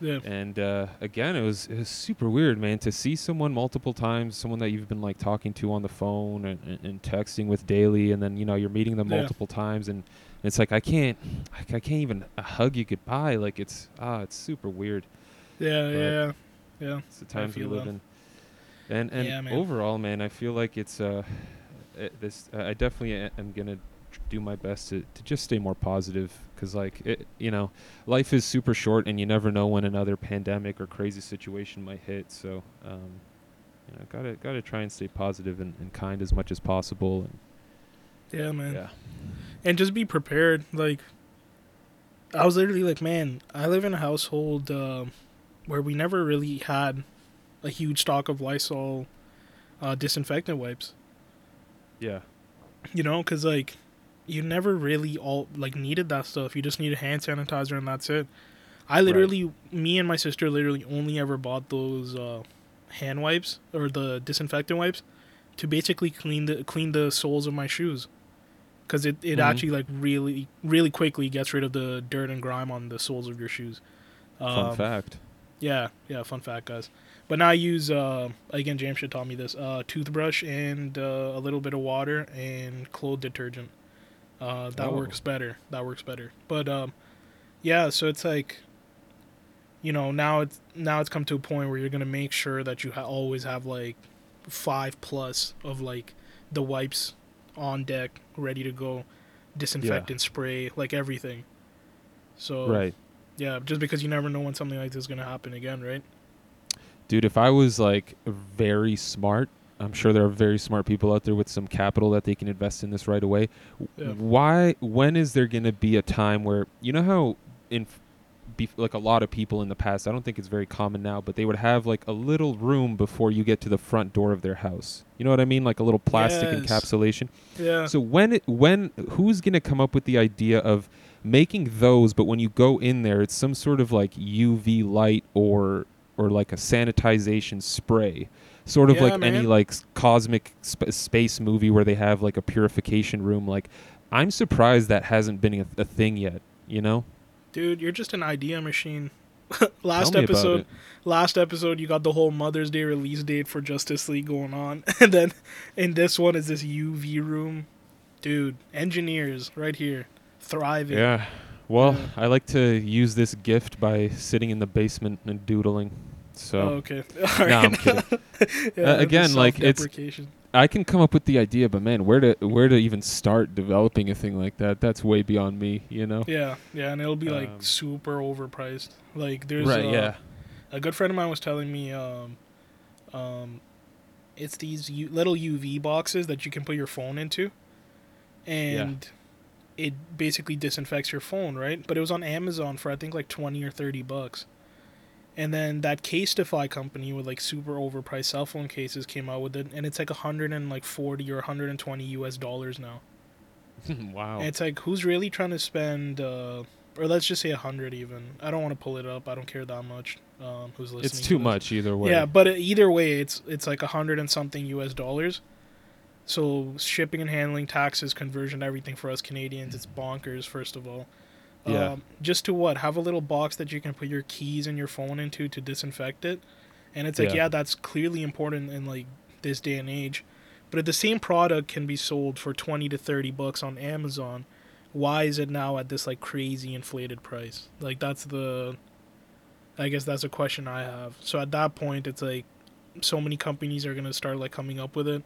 Yeah, And uh, again, it was it was super weird, man, to see someone multiple times, someone that you've been like talking to on the phone and, and, and texting with daily, and then you know you're meeting them Yeah. multiple times, and it's like I can't, I, I can't even uh, hug you goodbye. Like it's ah, it's super weird. yeah, But- yeah, yeah. It's the times we live in. And and Yeah, man. overall, man, I feel like it's uh, uh, this. Uh, I definitely a- am gonna tr- do my best to, to just stay more positive, cause like it, you know, life is super short, and you never know when another pandemic or crazy situation might hit. So, um, you know, gotta gotta try and stay positive and, and kind as much as possible. And Yeah, man. yeah, And just be prepared. Like, I was literally like, man, I live in a household um where we never really had a huge stock of Lysol uh, disinfectant wipes. yeah, you know because like you never really all like needed that stuff you just needed hand sanitizer and that's it i literally me and my sister literally only ever bought those uh hand wipes or the disinfectant wipes to basically clean the clean the soles of my shoes because it, it Mhm. actually like really really quickly gets rid of the dirt and grime on the soles of your shoes fun Um, fact. yeah, yeah, fun fact, guys. But now I use uh again James should taught me this uh toothbrush and uh, a little bit of water and clothes detergent. Uh, that Oh. works better. That works better. But um, yeah. So it's like, you know, now it's now it's come to a point where you're gonna make sure that you ha- always have like five plus of like the wipes on deck, ready to go, disinfectant spray, like everything. So Right. yeah, just because you never know when something like this is gonna happen again, right? Dude, if I was like very smart, I'm sure there are very smart people out there with some capital that they can invest in this right away. Yeah. Why? When is there going to be a time where you know how in be, like a lot of people in the past, I don't think it's very common now, but they would have like a little room before you get to the front door of their house. You know what I mean? Like a little plastic Yes. encapsulation. Yeah. So when it, when who's going to come up with the idea of making those but when you go in there it's some sort of like UV light or or like a sanitization spray sort of Yeah, like any like cosmic sp- space movie where they have like a purification room like I'm surprised that hasn't been a, a thing yet you know Dude, you're just an idea machine. Last episode, last episode, you got the whole Mother's Day release date for Justice League going on, and then in this one is this UV room. Dude, engineers right here, thriving. yeah well Yeah. I like to use this gift by sitting in the basement and doodling so Oh, okay. no I'm kidding Uh, again, like, it's- I can come up with the idea, but man, where to where to even start developing a thing like that? That's way beyond me, you know. Yeah, yeah, and it'll be like Um, super overpriced. Like there's right? uh, yeah. a good friend of mine was telling me um um it's these U- little UV boxes that you can put your phone into and it basically disinfects your phone, right? But it was on Amazon for I think like 20 or 30 bucks. And then that Casetify company with like super overpriced cell phone cases came out with it and it's like 140 or 120 US dollars now. wow. And it's like who's really trying to spend uh or let's just say 100 even. I don't want to pull it up. I don't care that much. Um who's listening. It's too this. much either way. Yeah, but either way, it's it's like a hundred and something U.S. dollars. So shipping and handling, taxes, conversion, everything for us Canadians, it's bonkers. First of all, Yeah. Um, just to what have a little box that you can put your keys and your phone into to disinfect it, and it's like Yeah. yeah, that's clearly important in like this day and age. But if the same product can be sold for 20 to 30 bucks on Amazon, why is it now at this like crazy inflated price? Like that's the I guess that's a question I have. So at that point it's like so many companies are going to start like coming up with it.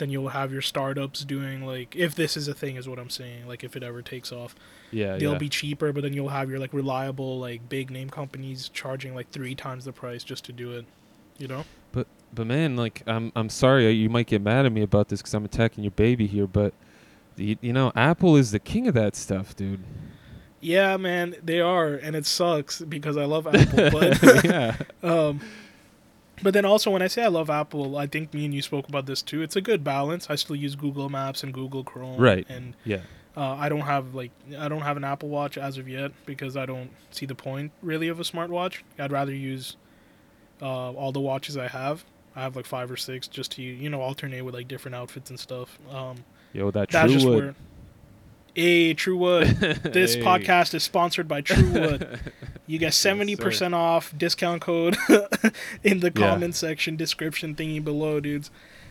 Then you'll have your startups doing like if this is a thing is what I'm saying, like if it ever takes off Yeah, they'll yeah. be cheaper, but then you'll have your like reliable like big name companies charging like three times the price just to do it. You know? But but man, like I'm I'm sorry uh, you might get mad at me about this because I'm attacking your baby here, but the, you know Apple is the king of that stuff, dude. Yeah, man, they are, and it sucks because I love Apple. But yeah, um, but then also when I say I love Apple, I think me and you spoke about this too. It's a good balance. I still use Google Maps and Google Chrome, Right. And yeah, uh, I don't have like I don't have an Apple Watch as of yet because I don't see the point really of a smartwatch. I'd rather use uh, all the watches I have. I have like five or six just to you know alternate with like different outfits and stuff. Um, yo, that that's just true where. Hey, True Wood. This Hey. podcast is sponsored by True Wood. You get seventy percent off discount code in the Yeah. comment section description thingy below, dudes.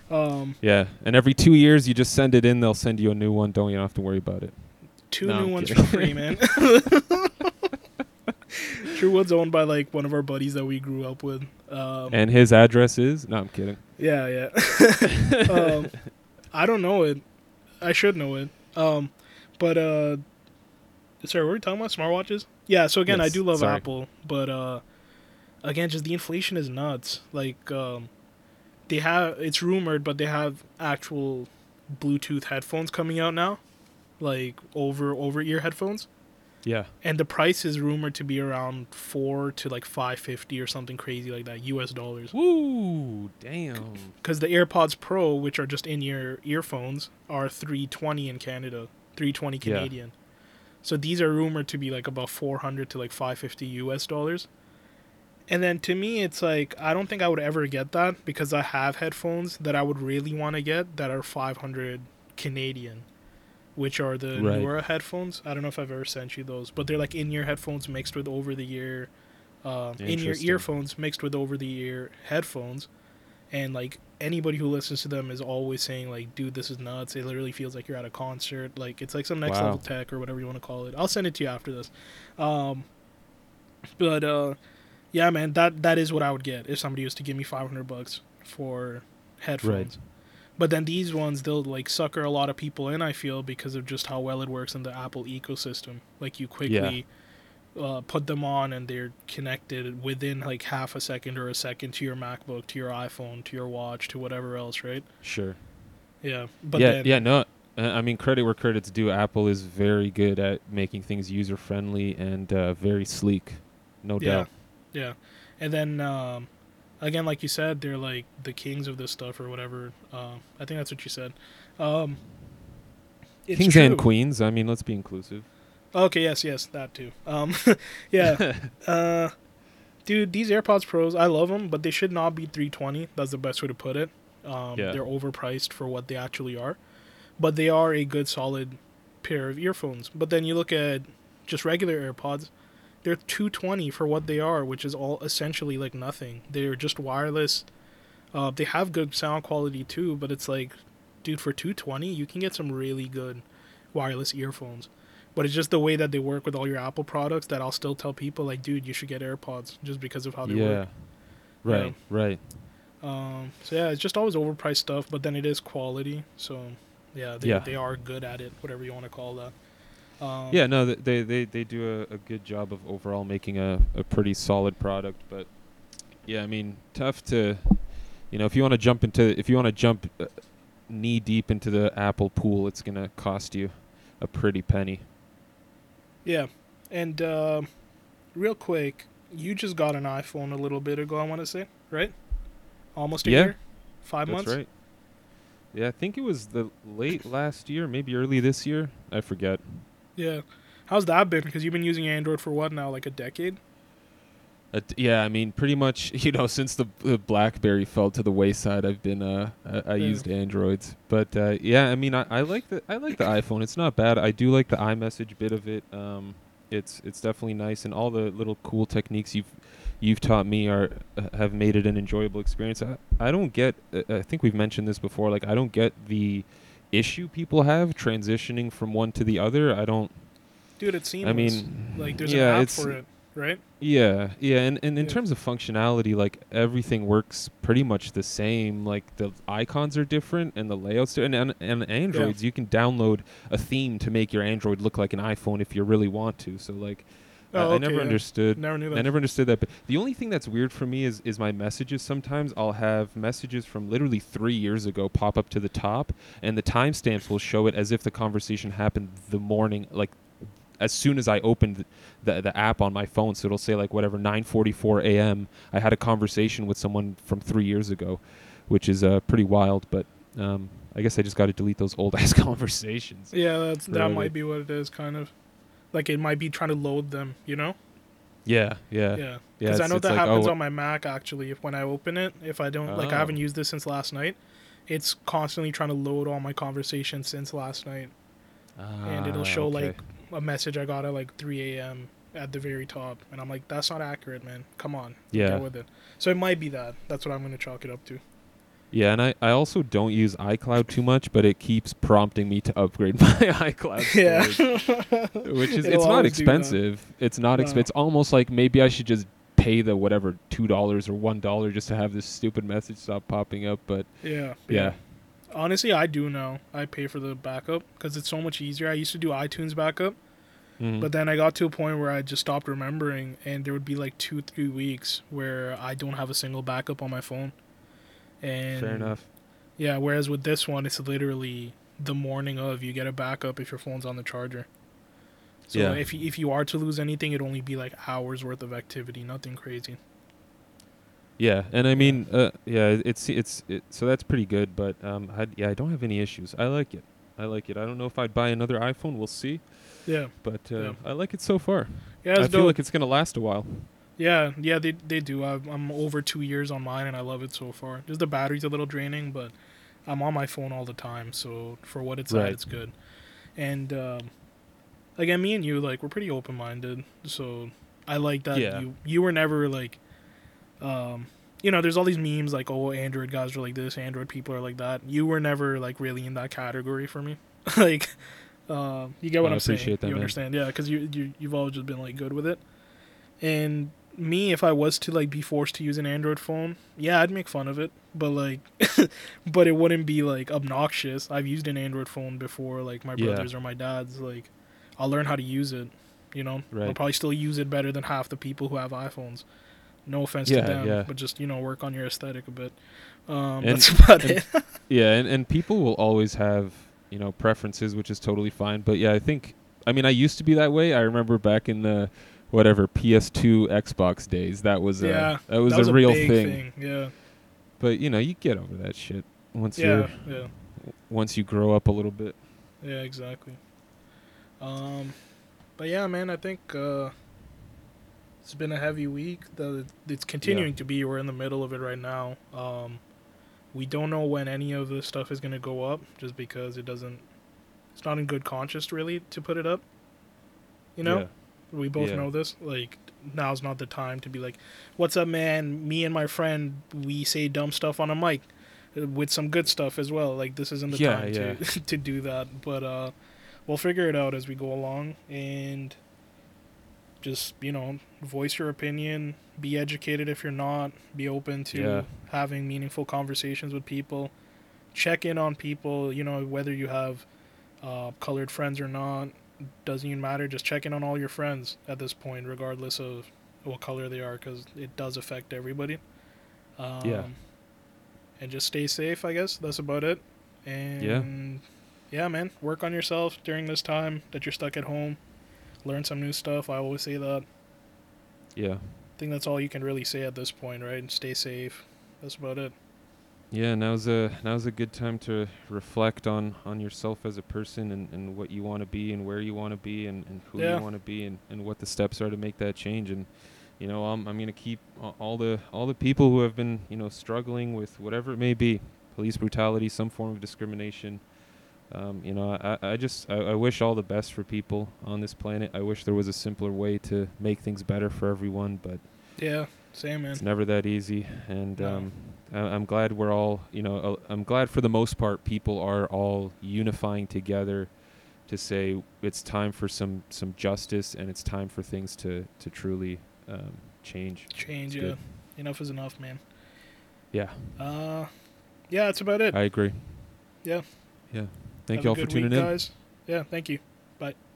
Um, Yeah, and every two years you just send it in, they'll send you a new one. Don't you don't have to worry about it. two No, new I'm ones kidding. for free, man. True Wood's owned by like one of our buddies that we grew up with. Um, And his address is no, I'm kidding. yeah, yeah. um, I don't know it. I should know it. Um, but uh, sorry, what were we talking about? Smartwatches? Yeah. So again, I do love sorry. Apple, but uh, again, just the inflation is nuts. Like, um, they have it's rumored, but they have actual Bluetooth headphones coming out now, like over over ear headphones, Yeah, and the price is rumored to be around four to like five fifty or something crazy like that, U.S. dollars. woo, damn. Because the AirPods Pro, which are just in your earphones, are 320 in Canada, 320 Yeah. Canadian. So these are rumored to be like about 400 to like 550 US dollars. And then to me, it's like I don't think I would ever get that because I have headphones that I would really want to get that are 500 Canadian, which are the Right. Nura headphones. I don't know if I've ever sent you those, but they're like in-ear headphones mixed with over-the-ear, uh, in-ear earphones mixed with over-the-ear headphones and like anybody who listens to them is always saying like dude this is nuts. It literally feels like you're at a concert. Like it's like some next Wow. level tech or whatever you want to call it. I'll send it to you after this. Um but uh yeah man that that is what i would get if somebody was to give me 500 bucks for headphones. But then these ones they'll like sucker a lot of people in i feel because of just how well it works in the apple ecosystem. Like you quickly uh, put them on and they're connected within like half a second or a second to your MacBook, to your iPhone, to your watch, to whatever else, right? Sure. Yeah, but yeah, then, yeah, no. uh, I mean, credit where credit's due. Apple is very good at making things user friendly and uh, very sleek, no yeah, doubt. yeah, Yeah. and then um, again, like you said, they're like the kings of this stuff or whatever. Uh, I think that's what you said. Um, it's Kings true. and queens. I mean, let's be inclusive. Okay, yes, yes, that too. Um, yeah, uh, dude, these AirPods Pros, I love them, but they should not be 320. That's the best way to put it. Um, Yeah. They're overpriced for what they actually are, but they are a good, solid pair of earphones. But then you look at just regular AirPods, they're 220 for what they are, which is all essentially like nothing. They're just wireless. Uh, they have good sound quality too, but it's like, dude, for 220, you can get some really good wireless earphones. But it's just the way that they work with all your Apple products that I'll still tell people like, dude, you should get AirPods just because of how they yeah. work. Right. Yeah. Right. Um, so yeah, it's just always overpriced stuff, but then it is quality. So yeah, they Yeah. they are good at it, whatever you want to call that. Um, Yeah. No, they they they do a, a good job of overall making a a pretty solid product. But yeah, I mean, tough to, you know, if you want to jump into if you want to jump uh, knee deep into the Apple pool, it's gonna cost you a pretty penny. Yeah, and um real quick, you just got an iPhone a little bit ago. I want to say, right? Almost a Yeah. year, five That's months. right. Yeah, I think it was the late last year, maybe early this year. I forget. Yeah. How's that been? Because you've been using Android for what now, like a decade? Uh, yeah, I mean, pretty much, you know, since the, the BlackBerry fell to the wayside, I've been uh, I, I Yeah. used Androids, but uh, yeah, I mean, I, I like the I like the iPhone. It's not bad. I do like the iMessage bit of it. Um, it's it's definitely nice, and all the little cool techniques you've you've taught me are uh, have made it an enjoyable experience. I, I don't get. Uh, I think we've mentioned this before. Like I don't get the issue people have transitioning from one to the other. I don't. Dude, it seems. I mean, like there's yeah, an app it's for it, right? Yeah, yeah, and, and in Yeah. terms of functionality, like everything works pretty much the same. Like the icons are different and the layouts, and and, and Androids, you can download a theme to make your Android look like an iPhone if you really want to. So like, I- Oh, I, never yeah. understood. Never knew that. I never understood that. But the only thing that's weird for me is is my messages. Sometimes I'll have messages from literally three years ago pop up to the top, and the timestamps will show it as if the conversation happened the morning, like as soon as I opened the the app on my phone. So it'll say like whatever 9:44 a.m. I had a conversation with someone from three years ago, which is uh, pretty wild. But um, I guess I just got to delete those old ass conversations. Yeah, that's that Really. might be what it is, kind of. Like it might be trying to load them, you know? Yeah, yeah, Yeah. yeah. Because I know that like, happens oh, on my Mac actually. If when I open it, if I don't like, I Oh. haven't used this since last night. It's constantly trying to load all my conversations since last night, and it'll ah, show okay. like a message I got at like 3 a.m. at the very top, and I'm like, that's not accurate, man. Come on, Yeah. get with it. So it might be that. That's what I'm gonna chalk it up to. Yeah, and I, I also don't use iCloud too much, but it keeps prompting me to upgrade my iCloud storage, which is It'll it's not always do that. expensive. It's not No. expensive. It's almost like maybe I should just pay the whatever two dollars or one dollar just to have this stupid message stop popping up. But Yeah. yeah, Honestly, I do know. I pay for the backup because it's so much easier. I used to do iTunes backup, Mhm. but then I got to a point where I just stopped remembering, and there would be like two, three weeks where I don't have a single backup on my phone. And fair enough. Yeah. Whereas with this one, it's literally the morning of you get a backup if your phone's on the charger. So Yeah. if you, if you are to lose anything, it'd only be like hours worth of activity, nothing crazy. Yeah, and I mean, uh, yeah, it's it's it, so that's pretty good. But um, I, yeah, I don't have any issues. I like it. I like it. I don't know if I'd buy another iPhone. We'll see. Yeah. But uh, Yeah. I like it so far. Yeah, I feel like it's gonna last a while. Yeah, yeah, they they do. I've, I'm over two years on mine, and I love it so far. Just the battery's a little draining, but I'm on my phone all the time, so for what it's Right. at, it's good. And um, again, me and you, like, we're pretty open minded, so I like that Yeah. you you were never like, um, you know, there's all these memes like, oh, Android guys are like this, Android people are like that. You were never like really in that category for me, like. Uh, you get what I I'm saying. appreciate that, you man. understand, yeah, because you, you you've always just been like good with it. And me, if I was to like be forced to use an Android phone, yeah, I'd make fun of it, but like, but it wouldn't be like obnoxious. I've used an Android phone before, like my Yeah. brothers or my dad's. Like, I'll learn how to use it. You know, I'll probably still use it better than half the people who have iPhones. No offense Yeah, to them, yeah. but just you know, work on your aesthetic a bit. Um, And- that's about and- it. Yeah, and, and people will always have, you know, preferences, which is totally fine. But yeah, I think, I mean, I used to be that way. I remember back in the, whatever, PS2, Xbox days. That was a, Yeah, that was, that was a real big thing. Yeah, But, you know, you get over that shit once yeah, you're, yeah. once you grow up a little bit. Yeah, exactly. Um, but yeah, man, I think uh, it's been a heavy week. The it's continuing to be. We're in the middle of it right now. Um, we don't know when any of this stuff is gonna go up, just because it doesn't. It's not in good conscience, really, to put it up. You know, Yeah. we both Yeah. know this. Like now's not the time to be like, "What's up, man? Me and my friend, we say dumb stuff on a mic." uh, With some good stuff as well. Like this isn't the Yeah, time yeah. to to do that. But uh, we'll figure it out as we go along and just you know voice your opinion be educated if you're not be open to Yeah. having meaningful conversations with people check in on people you know whether you have uh, colored friends or not doesn't even matter just check in on all your friends at this point regardless of what color they are because it does affect everybody. Um, Yeah. and just stay safe i guess. That's about it. And yeah man work on yourself during this time that you're stuck at home learn some new stuff i always say that. Yeah. i think that's all you can really say at this point right? And stay safe. That's about it. Yeah, now's a now's a good time to reflect on on yourself as a person and, and what you want to be and where you want to be and, and who Yeah. you want to be and, and what the steps are to make that change. And you know I'm I'm gonna keep all the all the people who have been you know struggling with whatever it may be police brutality some form of discrimination um, you know I, I just I, I wish all the best for people on this planet I wish there was a simpler way to make things better for everyone but yeah Same man. It's never that easy, and No. um, I- I'm glad we're all, you know, uh, I'm glad for the most part people are all unifying together to say it's time for some some justice and it's time for things to to truly um, change. Change. It's Yeah. good. Enough is enough, man. Yeah, Uh, yeah, that's about it. I agree. Yeah. Yeah. Thank you all for tuning week, in. guys. Yeah, thank you.